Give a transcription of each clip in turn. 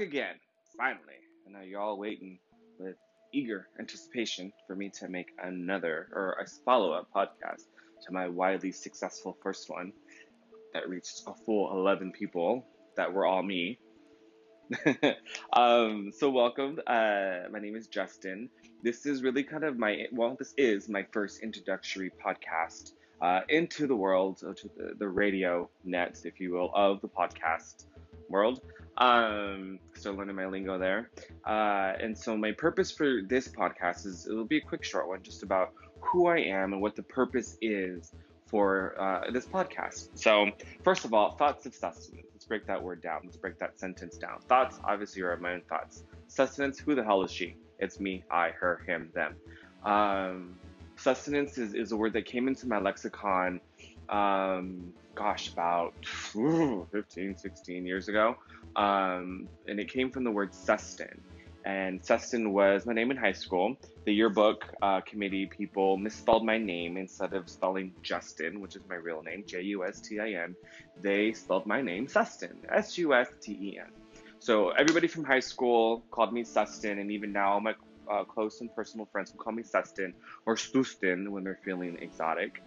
again, finally. I know you're all waiting with eager anticipation for me to make another or a follow up podcast to my wildly successful first one that reached a full 11 people that were all me. um, so, welcome. Uh, my name is Justin. This is really kind of my, well, this is my first introductory podcast uh, into the world, to the, the radio net, if you will, of the podcast world. Um, still learning my lingo there. Uh, and so my purpose for this podcast is it'll be a quick, short one, just about who I am and what the purpose is for uh, this podcast. So first of all, thoughts of sustenance. Let's break that word down. Let's break that sentence down. Thoughts, obviously, are my own thoughts. Sustenance. Who the hell is she? It's me, I, her, him, them. Um, sustenance is, is a word that came into my lexicon um, gosh, about 15, 16 years ago. Um, and it came from the word Susten. And Susten was my name in high school. The yearbook uh, committee people misspelled my name instead of spelling Justin, which is my real name, J U S T I N. They spelled my name Susten, S U S T E N. So everybody from high school called me Susten, and even now my uh, close and personal friends will call me Susten or Stustin when they're feeling exotic.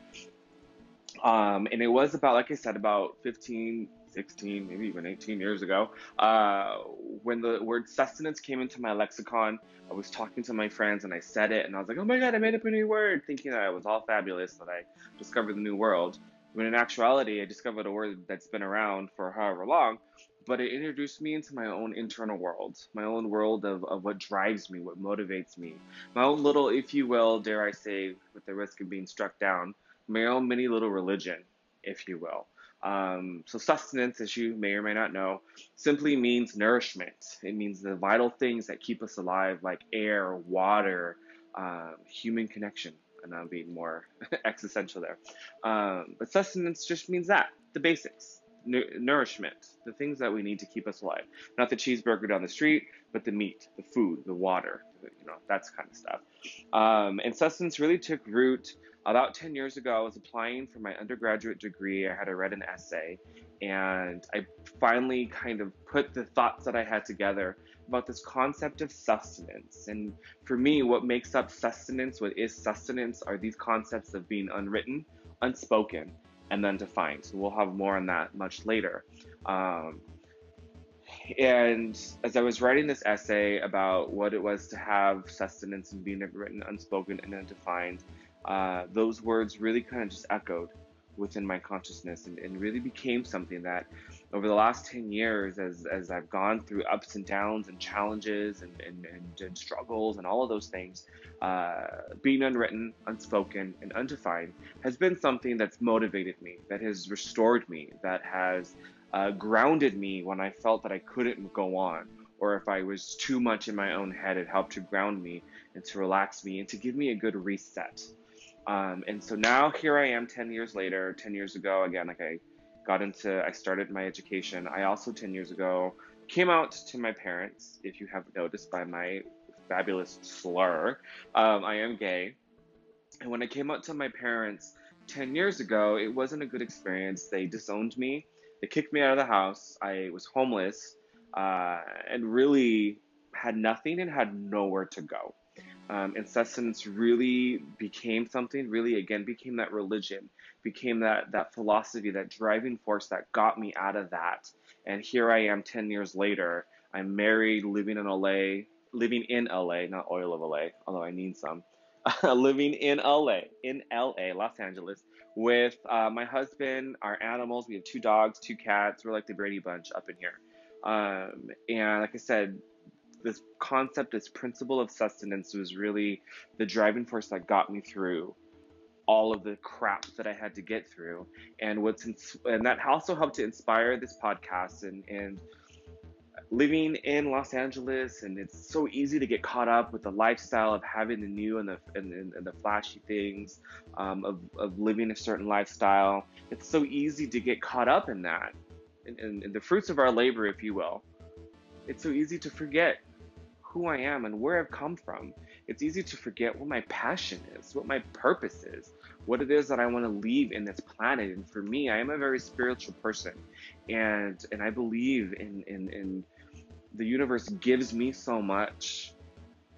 Um, and it was about, like I said, about 15, 16, maybe even 18 years ago, uh, when the word sustenance came into my lexicon. I was talking to my friends and I said it, and I was like, oh my God, I made up a new word, thinking that it was all fabulous, that I discovered the new world. When in actuality, I discovered a word that's been around for however long, but it introduced me into my own internal world, my own world of, of what drives me, what motivates me, my own little, if you will, dare I say, with the risk of being struck down, my own mini little religion, if you will. Um, so, sustenance, as you may or may not know, simply means nourishment. It means the vital things that keep us alive, like air, water, um, human connection. And I'm being more existential there. Um, but sustenance just means that the basics, nourishment, the things that we need to keep us alive. Not the cheeseburger down the street, but the meat, the food, the water, you know, that's kind of stuff. Um, and sustenance really took root about 10 years ago, I was applying for my undergraduate degree. I had to write an essay, and I finally kind of put the thoughts that I had together about this concept of sustenance. And for me, what makes up sustenance, what is sustenance, are these concepts of being unwritten, unspoken, and then defined. So we'll have more on that much later. Um, and as I was writing this essay about what it was to have sustenance and being written, unspoken, and undefined, uh, those words really kind of just echoed within my consciousness and, and, really became something that over the last 10 years as, as i've gone through ups and downs and challenges and, and, and, and struggles and all of those things uh, being unwritten unspoken and undefined has been something that's motivated me that has restored me that has uh, grounded me when i felt that i couldn't go on or if i was too much in my own head it helped to ground me and to relax me and to give me a good reset um, and so now here I am 10 years later, 10 years ago, again, like I got into, I started my education. I also 10 years ago came out to my parents, if you have noticed by my fabulous slur, um, I am gay. And when I came out to my parents 10 years ago, it wasn't a good experience. They disowned me, they kicked me out of the house. I was homeless uh, and really had nothing and had nowhere to go um, really became something really again became that religion became that that philosophy that driving force that got me out of that. And here i am 10 years later. I'm married living in la living in la not oil of la although i need some. Living in la in la los angeles with uh, my husband our animals. We have two dogs two cats. We're like the brady bunch up in here. Um, and like i said this concept, this principle of sustenance was really the driving force that got me through all of the crap that I had to get through. And what's ins- and that also helped to inspire this podcast and and living in Los Angeles and it's so easy to get caught up with the lifestyle of having the new and the and, and, and the flashy things um, of, of living a certain lifestyle. It's so easy to get caught up in that and, the fruits of our labor, if you will. It's so easy to forget who I am and where I've come from. It's easy to forget what my passion is, what my purpose is, what it is that I want to leave in this planet. And for me, I am a very spiritual person, and and I believe in in in the universe gives me so much.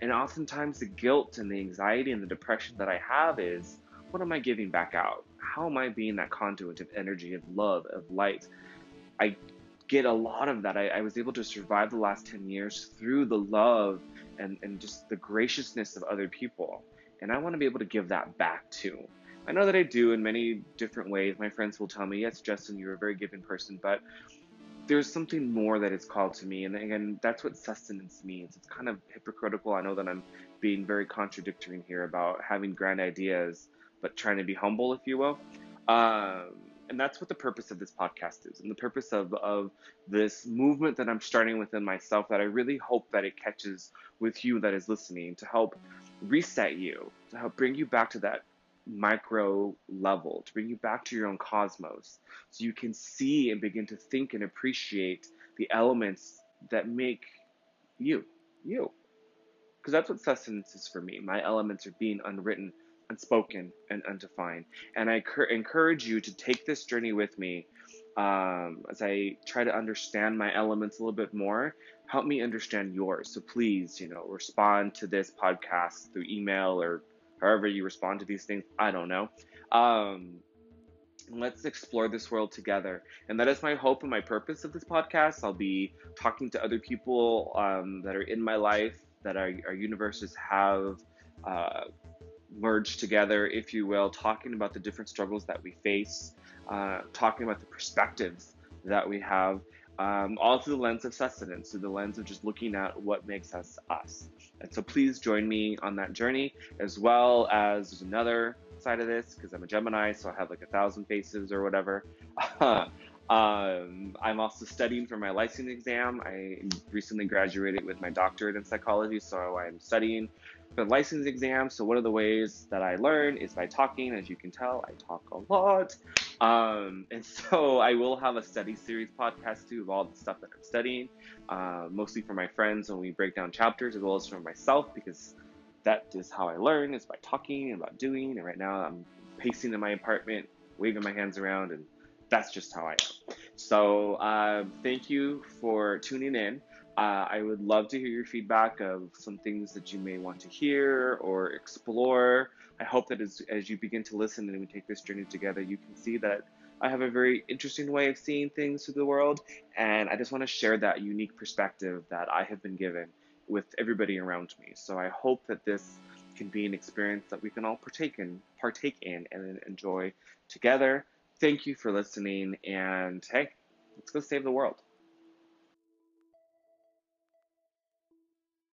And oftentimes, the guilt and the anxiety and the depression that I have is what am I giving back out? How am I being that conduit of energy, of love, of light? I get a lot of that. I, I was able to survive the last 10 years through the love and, and just the graciousness of other people. And I want to be able to give that back too. I know that I do in many different ways. My friends will tell me, yes, Justin, you're a very giving person, but there's something more that is called to me. And again, that's what sustenance means. It's kind of hypocritical. I know that I'm being very contradictory here about having grand ideas, but trying to be humble, if you will. Um, and that's what the purpose of this podcast is and the purpose of, of this movement that i'm starting within myself that i really hope that it catches with you that is listening to help reset you to help bring you back to that micro level, to bring you back to your own cosmos, so you can see and begin to think and appreciate the elements that make you, you. Because that's what sustenance is for me. My elements are being unwritten, unspoken, and undefined. And I cur- encourage you to take this journey with me um, as I try to understand my elements a little bit more. Help me understand yours. So please, you know, respond to this podcast through email or however you respond to these things, I don't know. Um, let's explore this world together. And that is my hope and my purpose of this podcast. I'll be talking to other people um, that are in my life, that our, our universes have uh, merged together, if you will, talking about the different struggles that we face, uh, talking about the perspectives that we have, um, all through the lens of sustenance, through the lens of just looking at what makes us us. And so please join me on that journey, as well as another side of this because I'm a Gemini, so I have like a thousand faces or whatever. um, I'm also studying for my licensing exam. I recently graduated with my doctorate in psychology, so I'm studying for the license exam. So one of the ways that I learn is by talking. As you can tell, I talk a lot. Um, and so I will have a study series podcast too of all the stuff that I'm studying, uh, mostly for my friends when we break down chapters, as well as for myself because that is how I learn is by talking and about doing. And right now I'm pacing in my apartment, waving my hands around, and that's just how I am. So uh, thank you for tuning in. Uh, I would love to hear your feedback of some things that you may want to hear or explore. I hope that as, as you begin to listen and we take this journey together, you can see that I have a very interesting way of seeing things through the world. And I just want to share that unique perspective that I have been given with everybody around me. So I hope that this can be an experience that we can all partake in, partake in and enjoy together. Thank you for listening. And hey, let's go save the world.